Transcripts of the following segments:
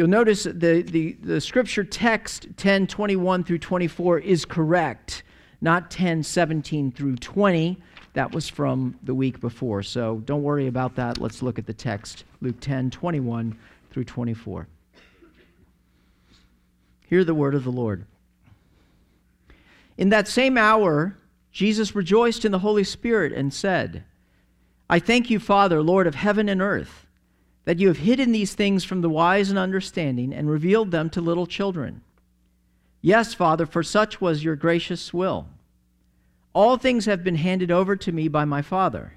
You'll notice the, the, the scripture text 10 21 through 24 is correct, not 10 17 through 20. That was from the week before. So don't worry about that. Let's look at the text Luke 10 21 through 24. Hear the word of the Lord. In that same hour, Jesus rejoiced in the Holy Spirit and said, I thank you, Father, Lord of heaven and earth, that you have hidden these things from the wise and understanding and revealed them to little children. Yes, Father, for such was your gracious will. All things have been handed over to me by my Father,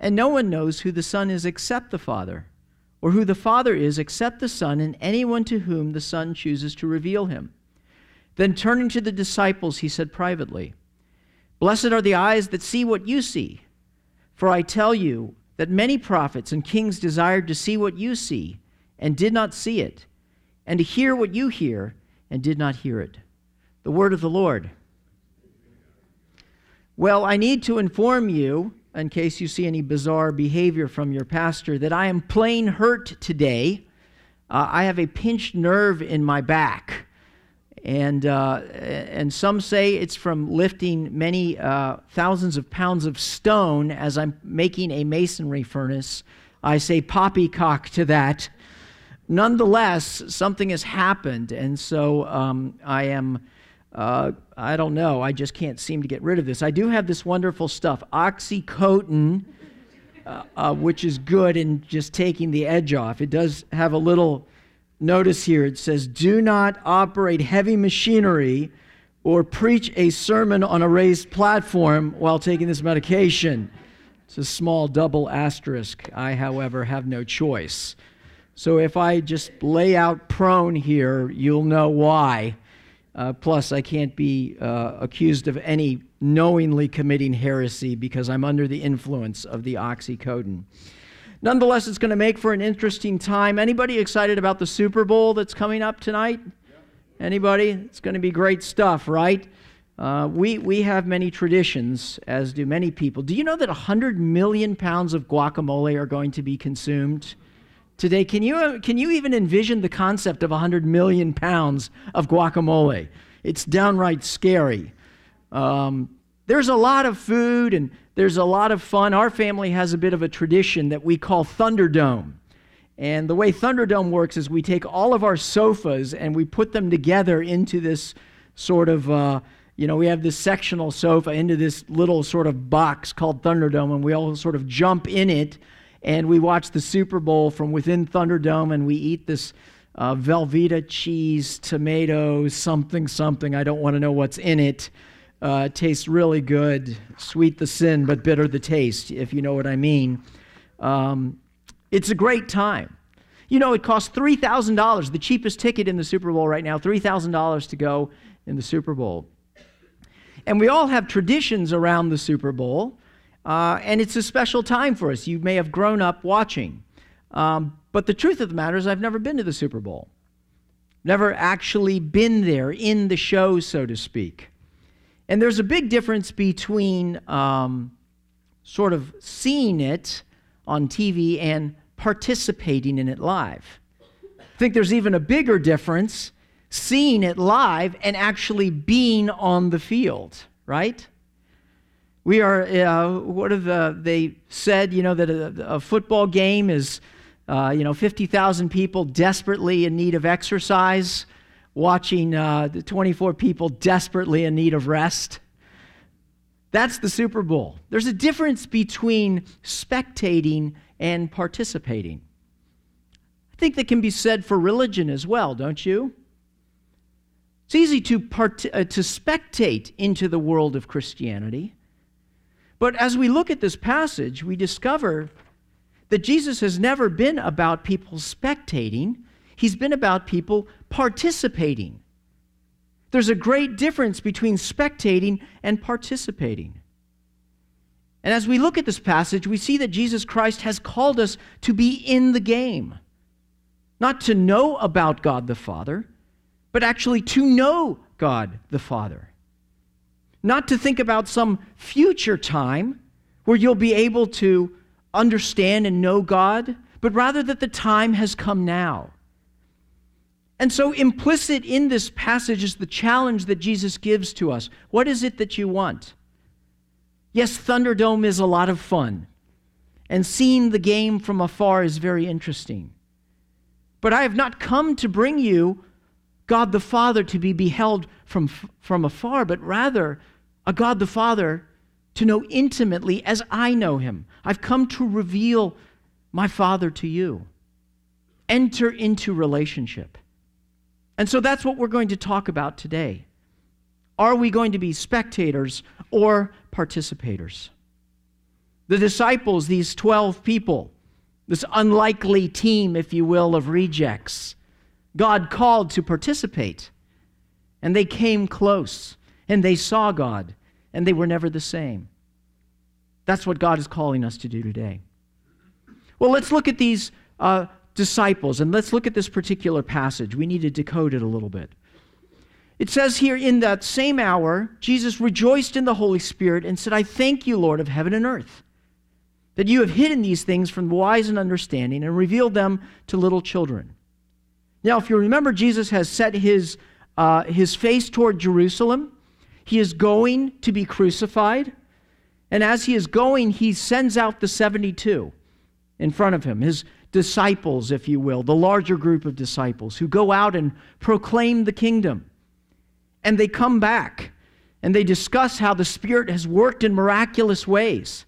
and no one knows who the Son is except the Father, or who the Father is except the Son, and anyone to whom the Son chooses to reveal him. Then turning to the disciples, he said privately, Blessed are the eyes that see what you see. For I tell you that many prophets and kings desired to see what you see and did not see it, and to hear what you hear and did not hear it. The word of the Lord. Well, I need to inform you, in case you see any bizarre behavior from your pastor, that I am plain hurt today. Uh, I have a pinched nerve in my back and uh, and some say it's from lifting many uh, thousands of pounds of stone as I'm making a masonry furnace. I say poppycock to that. Nonetheless, something has happened, and so um, I am. Uh, I don't know. I just can't seem to get rid of this. I do have this wonderful stuff, oxycodone, uh, uh, which is good in just taking the edge off. It does have a little Notice here it says, Do not operate heavy machinery or preach a sermon on a raised platform while taking this medication. It's a small double asterisk. I, however, have no choice. So if I just lay out prone here, you'll know why. Uh, plus, I can't be uh, accused of any knowingly committing heresy because I'm under the influence of the oxycodone. Nonetheless, it's going to make for an interesting time. Anybody excited about the Super Bowl that's coming up tonight? Anybody? It's going to be great stuff, right? Uh, we, we have many traditions, as do many people. Do you know that 100 million pounds of guacamole are going to be consumed today? Can you, can you even envision the concept of 100 million pounds of guacamole? It's downright scary. Um, there's a lot of food and there's a lot of fun. Our family has a bit of a tradition that we call Thunderdome. And the way Thunderdome works is we take all of our sofas and we put them together into this sort of, uh, you know, we have this sectional sofa into this little sort of box called Thunderdome, and we all sort of jump in it and we watch the Super Bowl from within Thunderdome and we eat this uh, Velveeta cheese, tomatoes, something, something. I don't want to know what's in it. Uh, tastes really good. Sweet the sin, but bitter the taste, if you know what I mean. Um, it's a great time. You know, it costs $3,000, the cheapest ticket in the Super Bowl right now, $3,000 to go in the Super Bowl. And we all have traditions around the Super Bowl, uh, and it's a special time for us. You may have grown up watching. Um, but the truth of the matter is, I've never been to the Super Bowl, never actually been there in the show, so to speak. And there's a big difference between um, sort of seeing it on TV and participating in it live. I think there's even a bigger difference seeing it live and actually being on the field, right? We are, uh, what have they said, you know, that a, a football game is, uh, you know, 50,000 people desperately in need of exercise watching uh, the 24 people desperately in need of rest. That's the Super Bowl. There's a difference between spectating and participating. I think that can be said for religion as well, don't you? It's easy to, part- uh, to spectate into the world of Christianity. But as we look at this passage, we discover that Jesus has never been about people spectating, He's been about people participating. There's a great difference between spectating and participating. And as we look at this passage, we see that Jesus Christ has called us to be in the game. Not to know about God the Father, but actually to know God the Father. Not to think about some future time where you'll be able to understand and know God, but rather that the time has come now. And so, implicit in this passage is the challenge that Jesus gives to us. What is it that you want? Yes, Thunderdome is a lot of fun, and seeing the game from afar is very interesting. But I have not come to bring you God the Father to be beheld from, from afar, but rather a God the Father to know intimately as I know him. I've come to reveal my Father to you. Enter into relationship. And so that's what we're going to talk about today. Are we going to be spectators or participators? The disciples, these 12 people, this unlikely team, if you will, of rejects, God called to participate. And they came close and they saw God and they were never the same. That's what God is calling us to do today. Well, let's look at these uh, disciples, and let's look at this particular passage. We need to decode it a little bit. It says here, in that same hour, Jesus rejoiced in the Holy Spirit and said, I thank you, Lord of heaven and earth, that you have hidden these things from the wise and understanding and revealed them to little children. Now, if you remember, Jesus has set his, uh, his face toward Jerusalem. He is going to be crucified. And as he is going, he sends out the 72 in front of him, his disciples, if you will, the larger group of disciples who go out and proclaim the kingdom. And they come back and they discuss how the Spirit has worked in miraculous ways.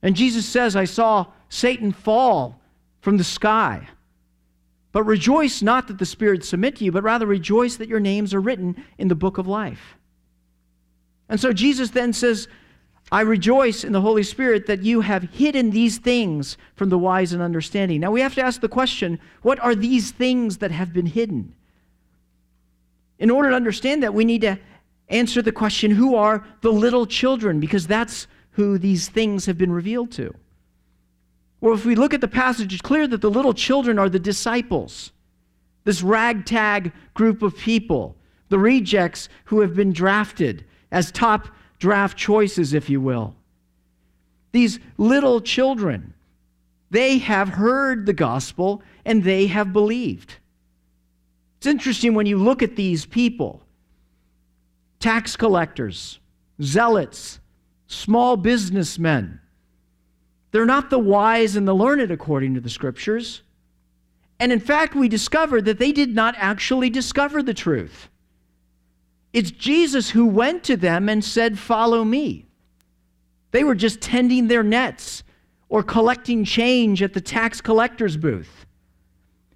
And Jesus says, I saw Satan fall from the sky. But rejoice not that the Spirit submit to you, but rather rejoice that your names are written in the book of life. And so Jesus then says, I rejoice in the Holy Spirit that you have hidden these things from the wise and understanding. Now we have to ask the question what are these things that have been hidden? In order to understand that, we need to answer the question who are the little children? Because that's who these things have been revealed to. Well, if we look at the passage, it's clear that the little children are the disciples, this ragtag group of people, the rejects who have been drafted as top draft choices, if you will. These little children, they have heard the gospel and they have believed. It's interesting when you look at these people tax collectors, zealots, small businessmen. They're not the wise and the learned according to the scriptures. And in fact, we discovered that they did not actually discover the truth. It's Jesus who went to them and said, Follow me. They were just tending their nets or collecting change at the tax collector's booth.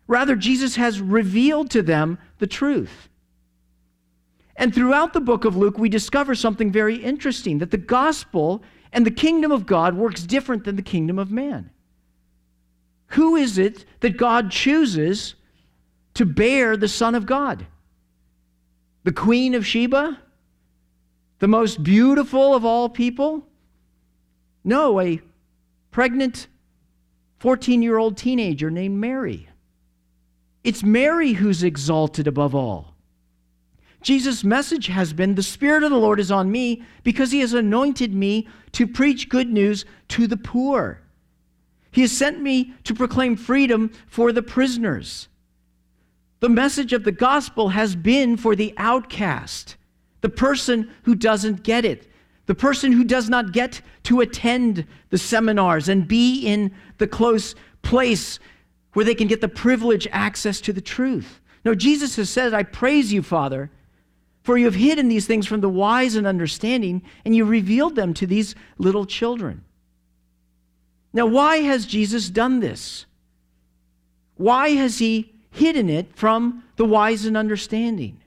Rather, Jesus has revealed to them the truth. And throughout the book of Luke, we discover something very interesting that the gospel and the kingdom of God works different than the kingdom of man. Who is it that God chooses to bear the Son of God? The Queen of Sheba? The most beautiful of all people? No, a pregnant 14 year old teenager named Mary. It's Mary who's exalted above all. Jesus' message has been The Spirit of the Lord is on me because he has anointed me to preach good news to the poor. He has sent me to proclaim freedom for the prisoners the message of the gospel has been for the outcast, the person who doesn't get it, the person who does not get to attend the seminars and be in the close place where they can get the privileged access to the truth. No, Jesus has said, I praise you, Father, for you have hidden these things from the wise and understanding, and you revealed them to these little children. Now, why has Jesus done this? Why has he hidden it from the wise and understanding.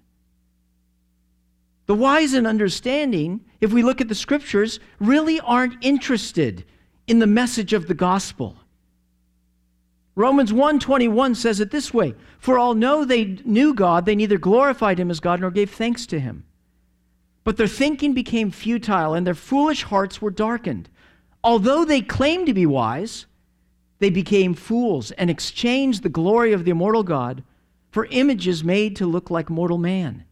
The wise and understanding, if we look at the scriptures, really aren't interested in the message of the gospel. Romans 1:21 says it this way, for know they knew God, they neither glorified him as God nor gave thanks to him. But their thinking became futile and their foolish hearts were darkened. Although they claimed to be wise, they became fools and exchanged the glory of the immortal God for images made to look like mortal man.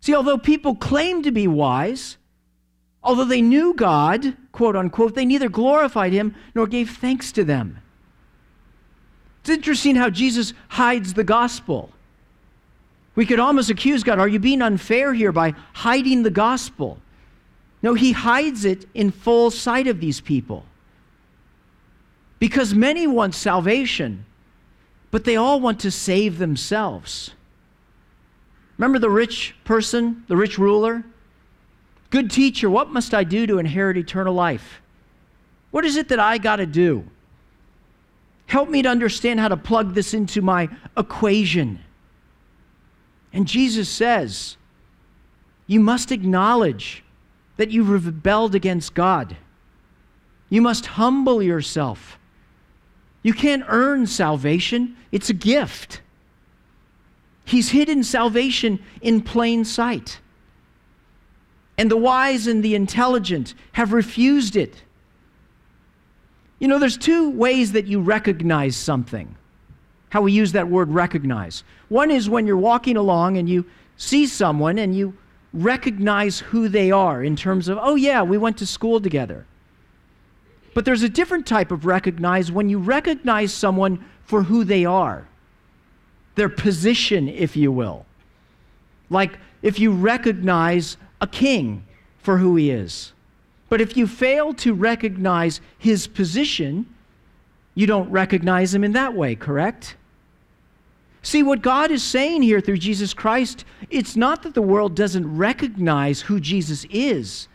See, although people claimed to be wise, although they knew God, quote unquote, they neither glorified him nor gave thanks to them. It's interesting how Jesus hides the gospel. We could almost accuse God, are you being unfair here by hiding the gospel? No, he hides it in full sight of these people. Because many want salvation, but they all want to save themselves. Remember the rich person, the rich ruler? Good teacher, what must I do to inherit eternal life? What is it that I got to do? Help me to understand how to plug this into my equation. And Jesus says, You must acknowledge that you've rebelled against God. You must humble yourself. You can't earn salvation, it's a gift. He's hidden salvation in plain sight. And the wise and the intelligent have refused it. You know, there's two ways that you recognize something. How we use that word recognize. One is when you're walking along and you see someone and you recognize who they are in terms of, oh, yeah, we went to school together. But there's a different type of recognize when you recognize someone for who they are, their position, if you will. Like if you recognize a king for who he is, but if you fail to recognize his position, you don't recognize him in that way, correct? See, what God is saying here through Jesus Christ, it's not that the world doesn't recognize who Jesus is,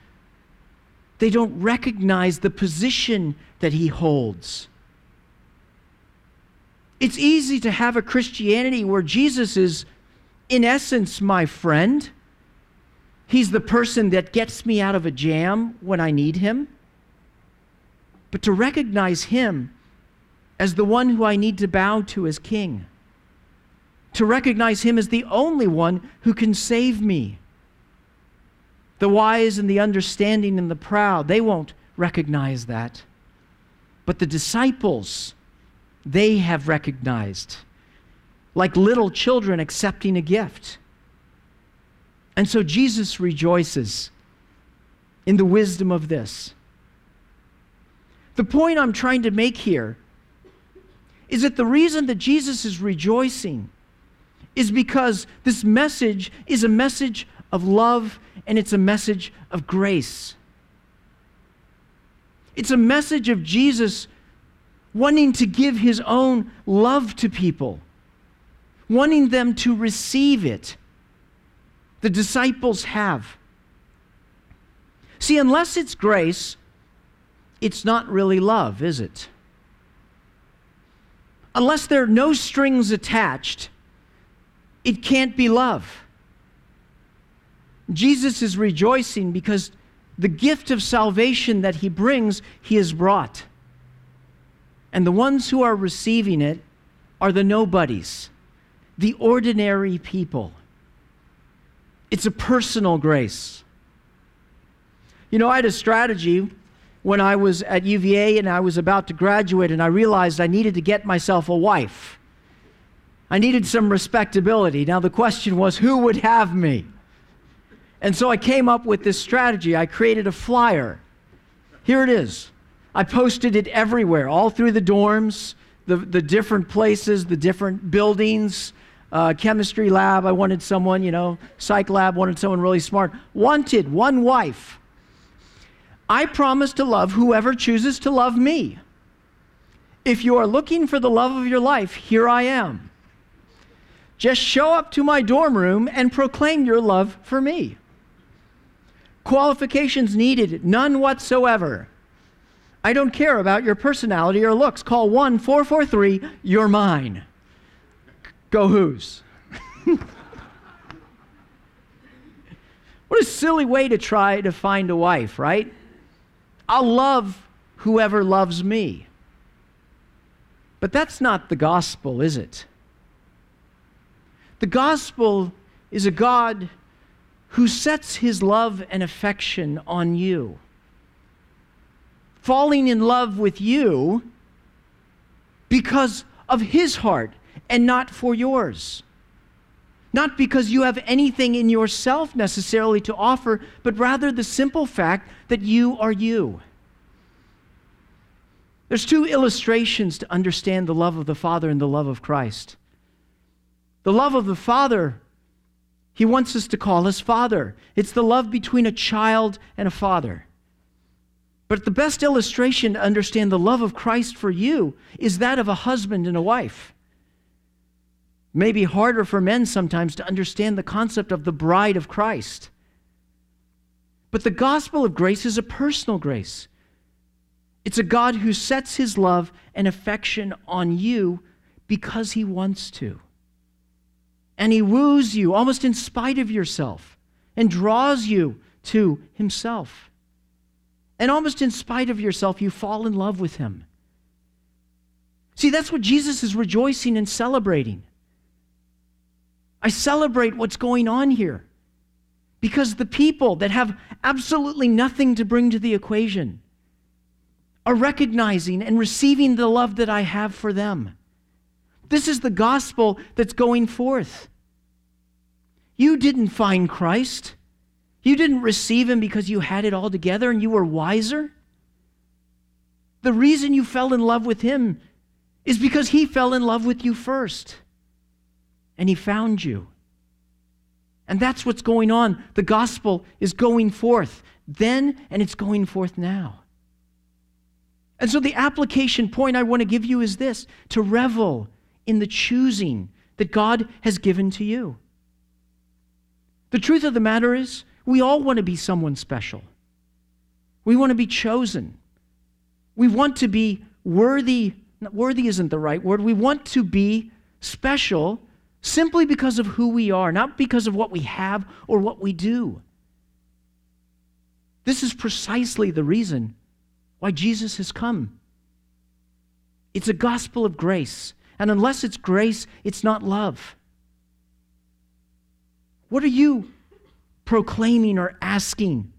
they don't recognize the position that he holds. It's easy to have a Christianity where Jesus is, in essence, my friend He's the person that gets me out of a jam when I need him. But to recognize him as the one who I need to bow to as king, to recognize him as the only one who can save me. The wise and the understanding and the proud, they won't recognize that. But the disciples, they have recognized, like little children accepting a gift. And so Jesus rejoices in the wisdom of this. The point I'm trying to make here is that the reason that Jesus is rejoicing is because this message is a message of love and it's a message of grace. It's a message of Jesus wanting to give his own love to people, wanting them to receive it the disciples have. See, unless it's grace, it's not really love, is it? Unless there are no strings attached, it can't be love. Jesus is rejoicing because the gift of salvation that he brings, he has brought. And the ones who are receiving it are the nobodies, the ordinary people. It's a personal grace. You know, I had a strategy when I was at UVA and I was about to graduate, and I realized I needed to get myself a wife. I needed some respectability. Now, the question was, who would have me? And so I came up with this strategy. I created a flyer. Here it is. I posted it everywhere, all through the dorms, the, the different places, the different buildings, uh, chemistry lab, I wanted someone, you know, psych lab, wanted someone really smart. Wanted one wife. I promise to love whoever chooses to love me. If you are looking for the love of your life, here I am. Just show up to my dorm room and proclaim your love for me. Qualifications needed, none whatsoever. I don't care about your personality or looks. Call 1 443, you're mine. Go Hoos. what a silly way to try to find a wife, right? I'll love whoever loves me. But that's not the gospel, is it? The gospel is a God who sets his love and affection on you. Falling in love with you because of his heart and not for yours. Not because you have anything in yourself necessarily to offer, but rather the simple fact that you are you. There's two illustrations to understand the love of the Father and the love of Christ. The love of the Father He wants us to call us Father. It's the love between a child and a father. But the best illustration to understand the love of Christ for you is that of a husband and a wife. Maybe harder for men sometimes to understand the concept of the bride of Christ. But the gospel of grace is a personal grace. It's a God who sets his love and affection on you because he wants to. And he woos you almost in spite of yourself and draws you to himself. And almost in spite of yourself, you fall in love with him. See, that's what Jesus is rejoicing and celebrating. I celebrate what's going on here because the people that have absolutely nothing to bring to the equation are recognizing and receiving the love that I have for them. This is the gospel that's going forth. You didn't find Christ. You didn't receive him because you had it all together and you were wiser. The reason you fell in love with him is because he fell in love with you first. And he found you. And that's what's going on. The gospel is going forth then and it's going forth now. And so the application point I want to give you is this to revel in the choosing that God has given to you. The truth of the matter is, we all want to be someone special. We want to be chosen. We want to be worthy. Worthy isn't the right word. We want to be special simply because of who we are, not because of what we have or what we do. This is precisely the reason why Jesus has come. It's a gospel of grace. And unless it's grace, it's not love. What are you proclaiming or asking,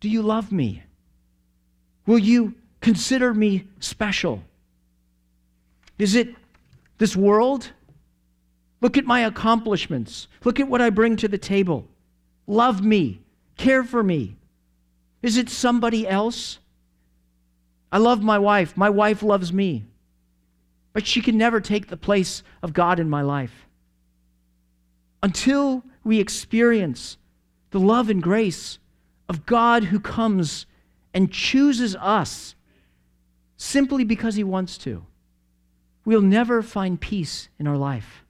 Do you love me? Will you consider me special? Is it this world? Look at my accomplishments. Look at what I bring to the table. Love me. Care for me. Is it somebody else? I love my wife. My wife loves me. But she can never take the place of God in my life. Until we experience the love and grace of God who comes and chooses us simply because he wants to, we'll never find peace in our life.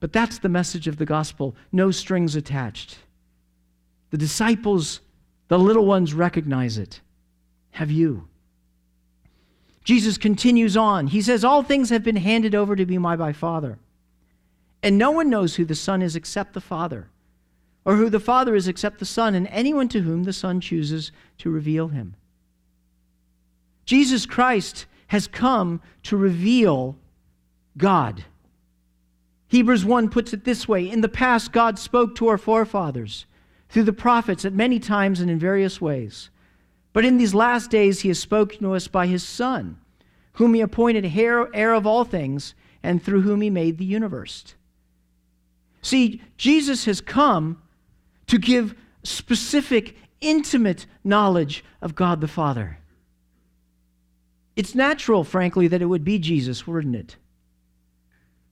But that's the message of the gospel no strings attached. The disciples, the little ones, recognize it. Have you? Jesus continues on. He says, All things have been handed over to me by my Father. And no one knows who the Son is except the Father or who the Father is except the Son, and anyone to whom the Son chooses to reveal him. Jesus Christ has come to reveal God. Hebrews 1 puts it this way In the past, God spoke to our forefathers through the prophets at many times and in various ways. But in these last days, he has spoken to us by his Son, whom he appointed heir heir of all things, and through whom he made the universe. See, Jesus has come to give specific, intimate knowledge of God the Father. It's natural, frankly, that it would be Jesus, wouldn't it?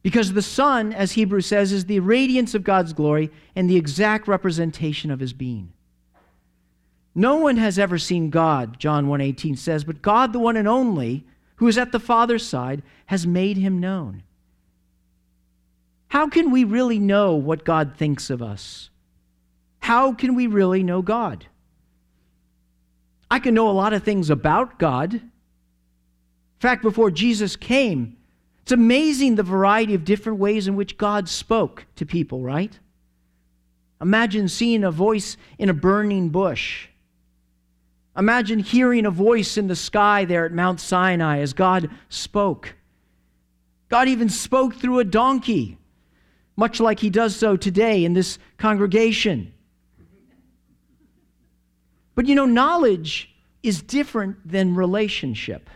Because the Son, as Hebrews says, is the radiance of God's glory and the exact representation of his being. No one has ever seen God, John 1:18 says, but God the one and only, who is at the Father's side, has made him known. How can we really know what God thinks of us? how can we really know God? I can know a lot of things about God. In fact, before Jesus came, it's amazing the variety of different ways in which God spoke to people, right? Imagine seeing a voice in a burning bush. Imagine hearing a voice in the sky there at Mount Sinai as God spoke. God even spoke through a donkey, much like he does so today in this congregation. But you know, knowledge is different than relationship.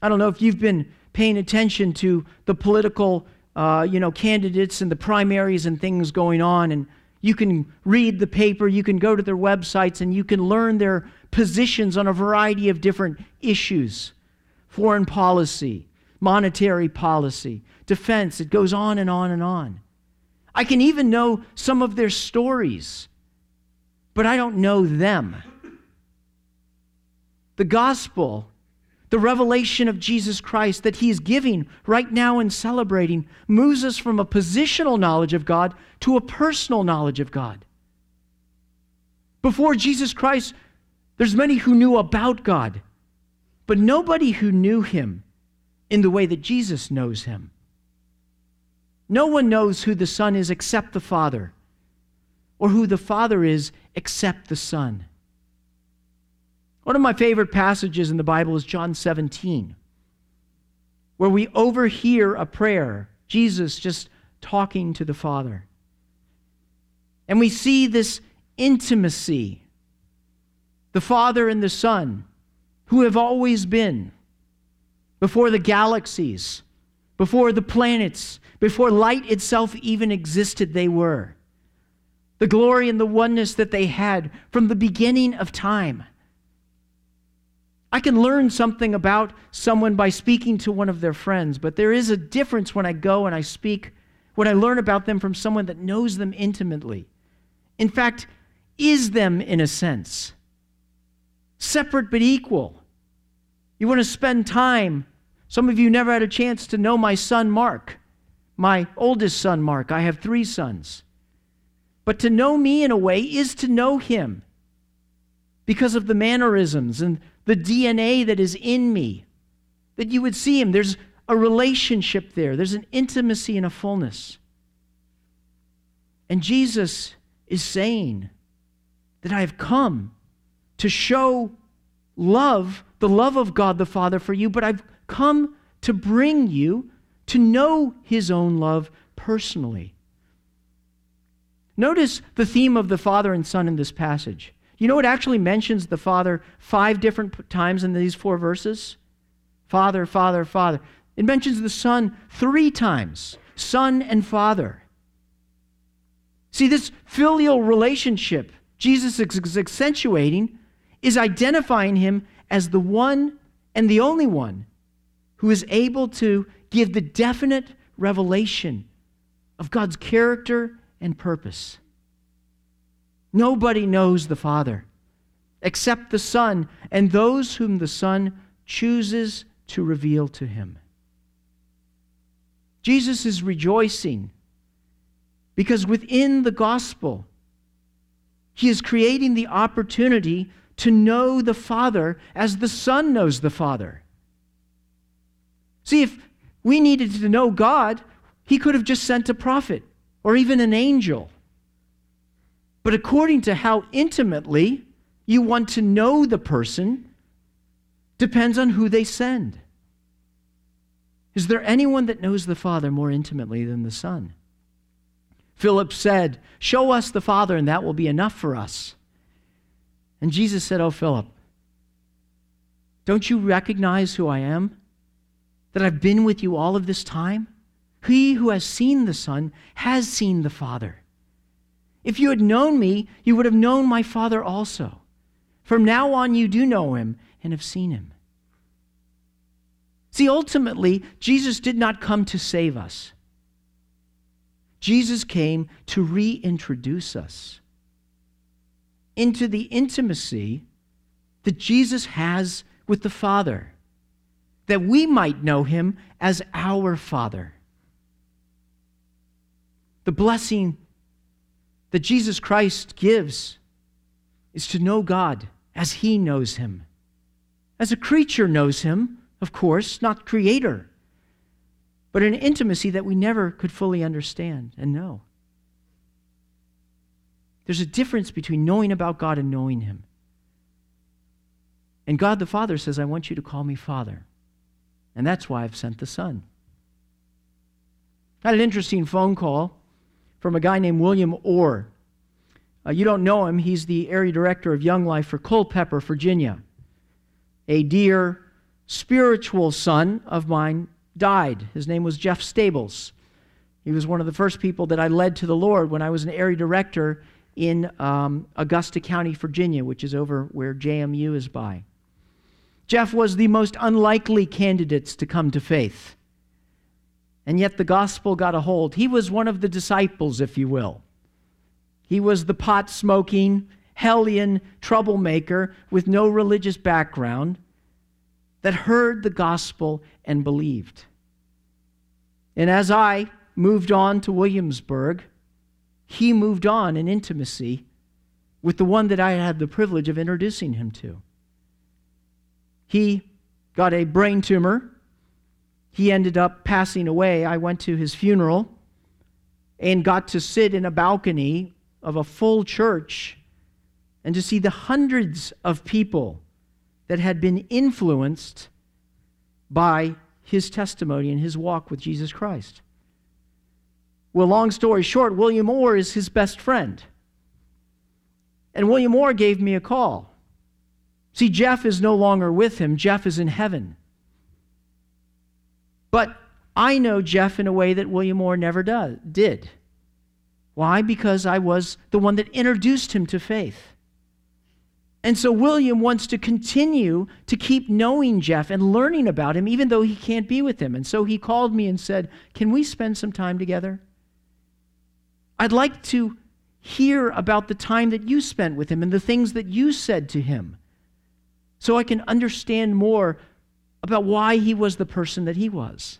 I don't know if you've been paying attention to the political, uh, you know, candidates and the primaries and things going on, and you can read the paper, you can go to their websites, and you can learn their positions on a variety of different issues foreign policy, monetary policy, defense. It goes on and on and on. I can even know some of their stories, but I don't know them. The gospel, the revelation of Jesus Christ that He is giving right now and celebrating, moves us from a positional knowledge of God to a personal knowledge of God. Before Jesus Christ, there's many who knew about God, but nobody who knew Him in the way that Jesus knows Him. No one knows who the Son is except the Father, or who the Father is except the Son. One of my favorite passages in the Bible is John 17, where we overhear a prayer, Jesus just talking to the Father. And we see this intimacy, the Father and the Son, who have always been before the galaxies, before the planets, before light itself even existed, they were. The glory and the oneness that they had from the beginning of time. I can learn something about someone by speaking to one of their friends, but there is a difference when I go and I speak, when I learn about them from someone that knows them intimately. In fact, is them in a sense. Separate but equal. You want to spend time. Some of you never had a chance to know my son Mark, my oldest son Mark. I have three sons. But to know me in a way is to know him because of the mannerisms and the DNA that is in me. That you would see him. There's a relationship there, there's an intimacy and a fullness. And Jesus is saying that I have come to show love, the love of God the Father for you, but I've come to bring you to know His own love personally. Notice the theme of the Father and Son in this passage. You know, it actually mentions the Father five different times in these four verses Father, Father, Father. It mentions the Son three times Son and Father. See, this filial relationship Jesus is accentuating is identifying him as the one and the only one who is able to give the definite revelation of God's character and purpose. Nobody knows the Father except the Son and those whom the Son chooses to reveal to him. Jesus is rejoicing because within the gospel, he is creating the opportunity to know the Father as the Son knows the Father. See, if we needed to know God, He could have just sent a prophet or even an angel. But according to how intimately you want to know the person, depends on who they send. Is there anyone that knows the Father more intimately than the Son? Philip said, Show us the Father, and that will be enough for us. And Jesus said, Oh, Philip, don't you recognize who I am? That I've been with you all of this time? He who has seen the Son has seen the Father. If you had known me, you would have known my Father also. From now on, you do know him and have seen him. See, ultimately, Jesus did not come to save us. Jesus came to reintroduce us into the intimacy that Jesus has with the Father, that we might know him as our Father. The blessing that Jesus Christ gives is to know God as he knows him. As a creature knows him, of course, not creator but an intimacy that we never could fully understand and know. There's a difference between knowing about God and knowing Him. And God the Father says, I want you to call me Father. And that's why I've sent the Son. I had an interesting phone call from a guy named William Orr. Uh, you don't know him, he's the area director of Young Life for Culpeper, Virginia. A dear spiritual son of mine died. His name was Jeff Stables. He was one of the first people that I led to the Lord when I was an area director in um, Augusta County, Virginia, which is over where JMU is by. Jeff was the most unlikely candidates to come to faith. And yet the gospel got a hold. He was one of the disciples, if you will. He was the pot smoking, hellion troublemaker with no religious background that heard the gospel and believed. And as I moved on to Williamsburg, he moved on in intimacy with the one that I had the privilege of introducing him to. He got a brain tumor. He ended up passing away. I went to his funeral and got to sit in a balcony of a full church and to see the hundreds of people that had been influenced by his testimony and his walk with Jesus Christ. Well, long story short, William Orr is his best friend. And William Orr gave me a call. See, Jeff is no longer with him, Jeff is in heaven. But I know Jeff in a way that William Orr never does, did. Why? Because I was the one that introduced him to faith. And so William wants to continue to keep knowing Jeff and learning about him, even though he can't be with him. And so he called me and said, Can we spend some time together? I'd like to hear about the time that you spent with him and the things that you said to him so I can understand more about why he was the person that he was.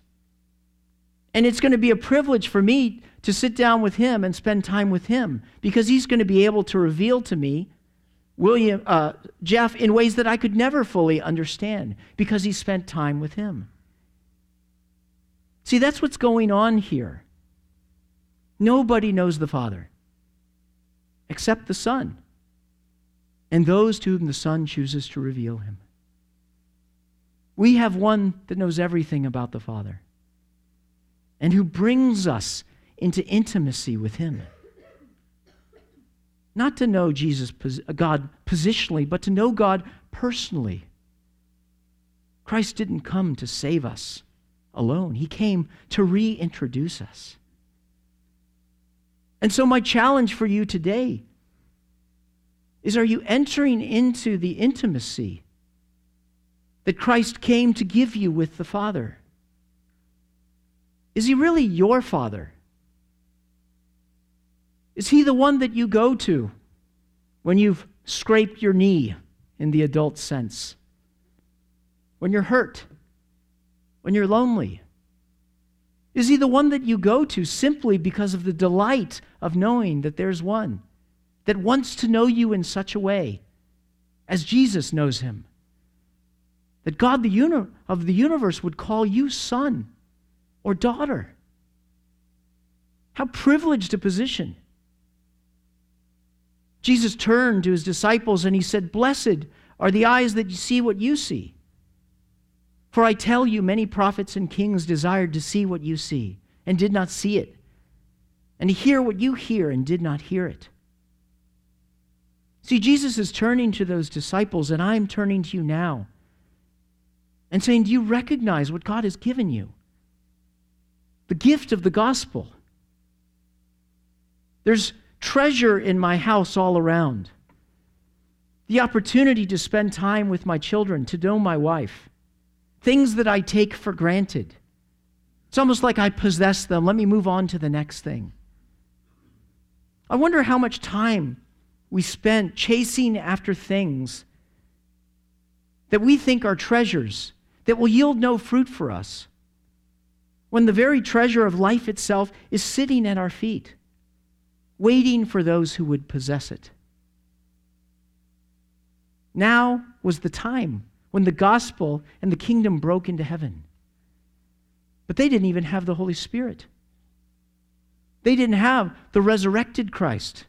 And it's going to be a privilege for me to sit down with him and spend time with him because he's going to be able to reveal to me William uh, Jeff in ways that I could never fully understand because he spent time with him. See, that's what's going on here. Nobody knows the Father except the Son and those to whom the Son chooses to reveal him. We have one that knows everything about the Father and who brings us into intimacy with him. Not to know Jesus, uh, God positionally, but to know God personally. Christ didn't come to save us alone, He came to reintroduce us. And so, my challenge for you today is are you entering into the intimacy that Christ came to give you with the Father? Is He really your Father? Is He the one that you go to when you've scraped your knee in the adult sense? When you're hurt? When you're lonely? Is he the one that you go to simply because of the delight of knowing that there's one that wants to know you in such a way as Jesus knows him? That God the uni- of the universe would call you son or daughter. How privileged a position. Jesus turned to his disciples and he said, Blessed are the eyes that see what you see. For I tell you, many prophets and kings desired to see what you see and did not see it, and to hear what you hear and did not hear it. See, Jesus is turning to those disciples, and I'm turning to you now and saying, Do you recognize what God has given you? The gift of the gospel. There's treasure in my house all around. The opportunity to spend time with my children, to know my wife things that I take for granted. It's almost like I possess them. Let me move on to the next thing. I wonder how much time we spent chasing after things that we think are treasures that will yield no fruit for us when the very treasure of life itself is sitting at our feet, waiting for those who would possess it. Now was the time when the gospel and the kingdom broke into heaven. But they didn't even have the Holy Spirit. They didn't have the resurrected Christ.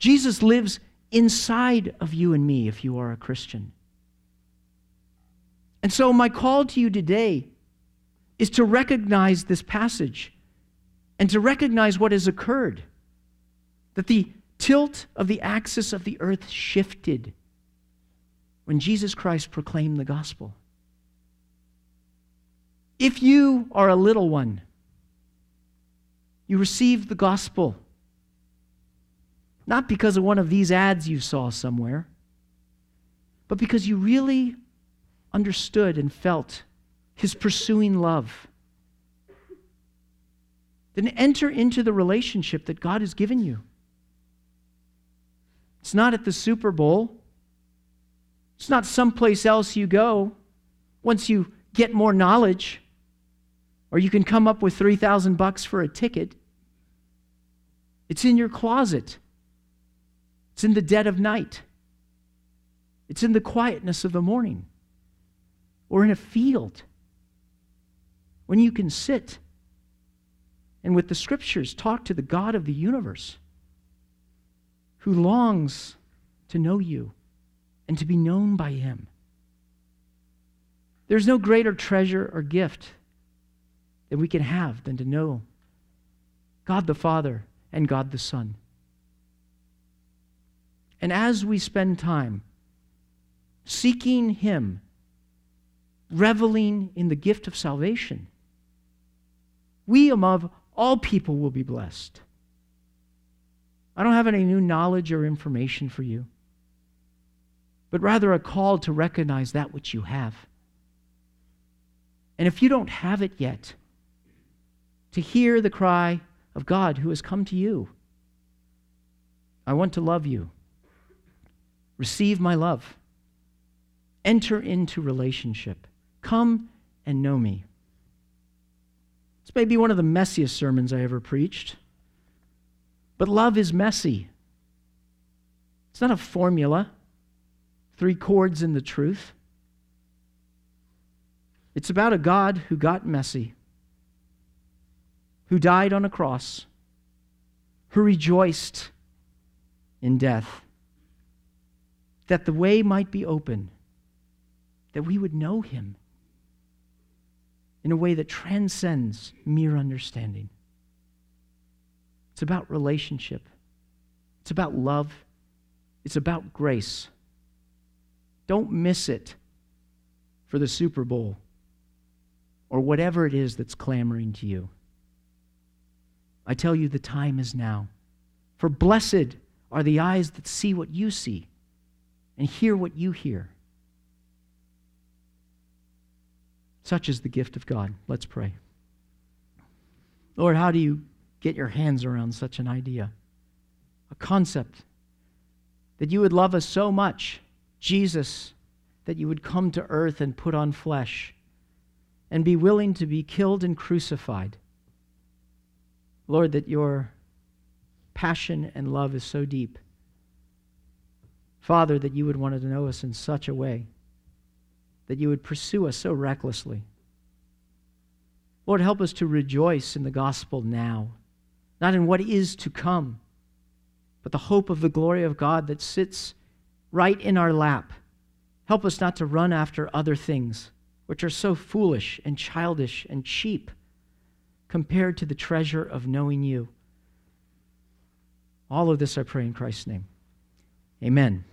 Jesus lives inside of you and me if you are a Christian. And so, my call to you today is to recognize this passage and to recognize what has occurred that the tilt of the axis of the earth shifted when Jesus Christ proclaimed the gospel. If you are a little one, you received the gospel not because of one of these ads you saw somewhere, but because you really understood and felt his pursuing love, then enter into the relationship that God has given you. It's not at the Super Bowl. It's not someplace else you go once you get more knowledge or you can come up with 3000 bucks for a ticket. It's in your closet. It's in the dead of night. It's in the quietness of the morning or in a field when you can sit and with the scriptures talk to the God of the universe who longs to know you and to be known by him. There's no greater treasure or gift that we can have than to know God the Father and God the Son. And as we spend time seeking Him, reveling in the gift of salvation, we among all people will be blessed. I don't have any new knowledge or information for you, but rather a call to recognize that which you have. And if you don't have it yet, to hear the cry of God who has come to you I want to love you. Receive my love. Enter into relationship. Come and know me. This may be one of the messiest sermons I ever preached. But love is messy. It's not a formula, three chords in the truth. It's about a God who got messy, who died on a cross, who rejoiced in death, that the way might be open, that we would know him in a way that transcends mere understanding. It's about relationship, it's about love, it's about grace. Don't miss it for the Super Bowl or whatever it is that's clamoring to you. I tell you, the time is now. For blessed are the eyes that see what you see and hear what you hear. Such is the gift of God. Let's pray. Lord, how do you get your hands around such an idea? A concept that you would love us so much, Jesus, that you would come to earth and put on flesh and be willing to be killed and crucified. Lord, that your passion and love is so deep. Father, that you would want to know us in such a way that you would pursue us so recklessly. Lord, help us to rejoice in the gospel now, not in what is to come, but the hope of the glory of God that sits right in our lap. Help us not to run after other things, which are so foolish and childish and cheap compared to the treasure of knowing you. All of this I pray in Christ's name. Amen.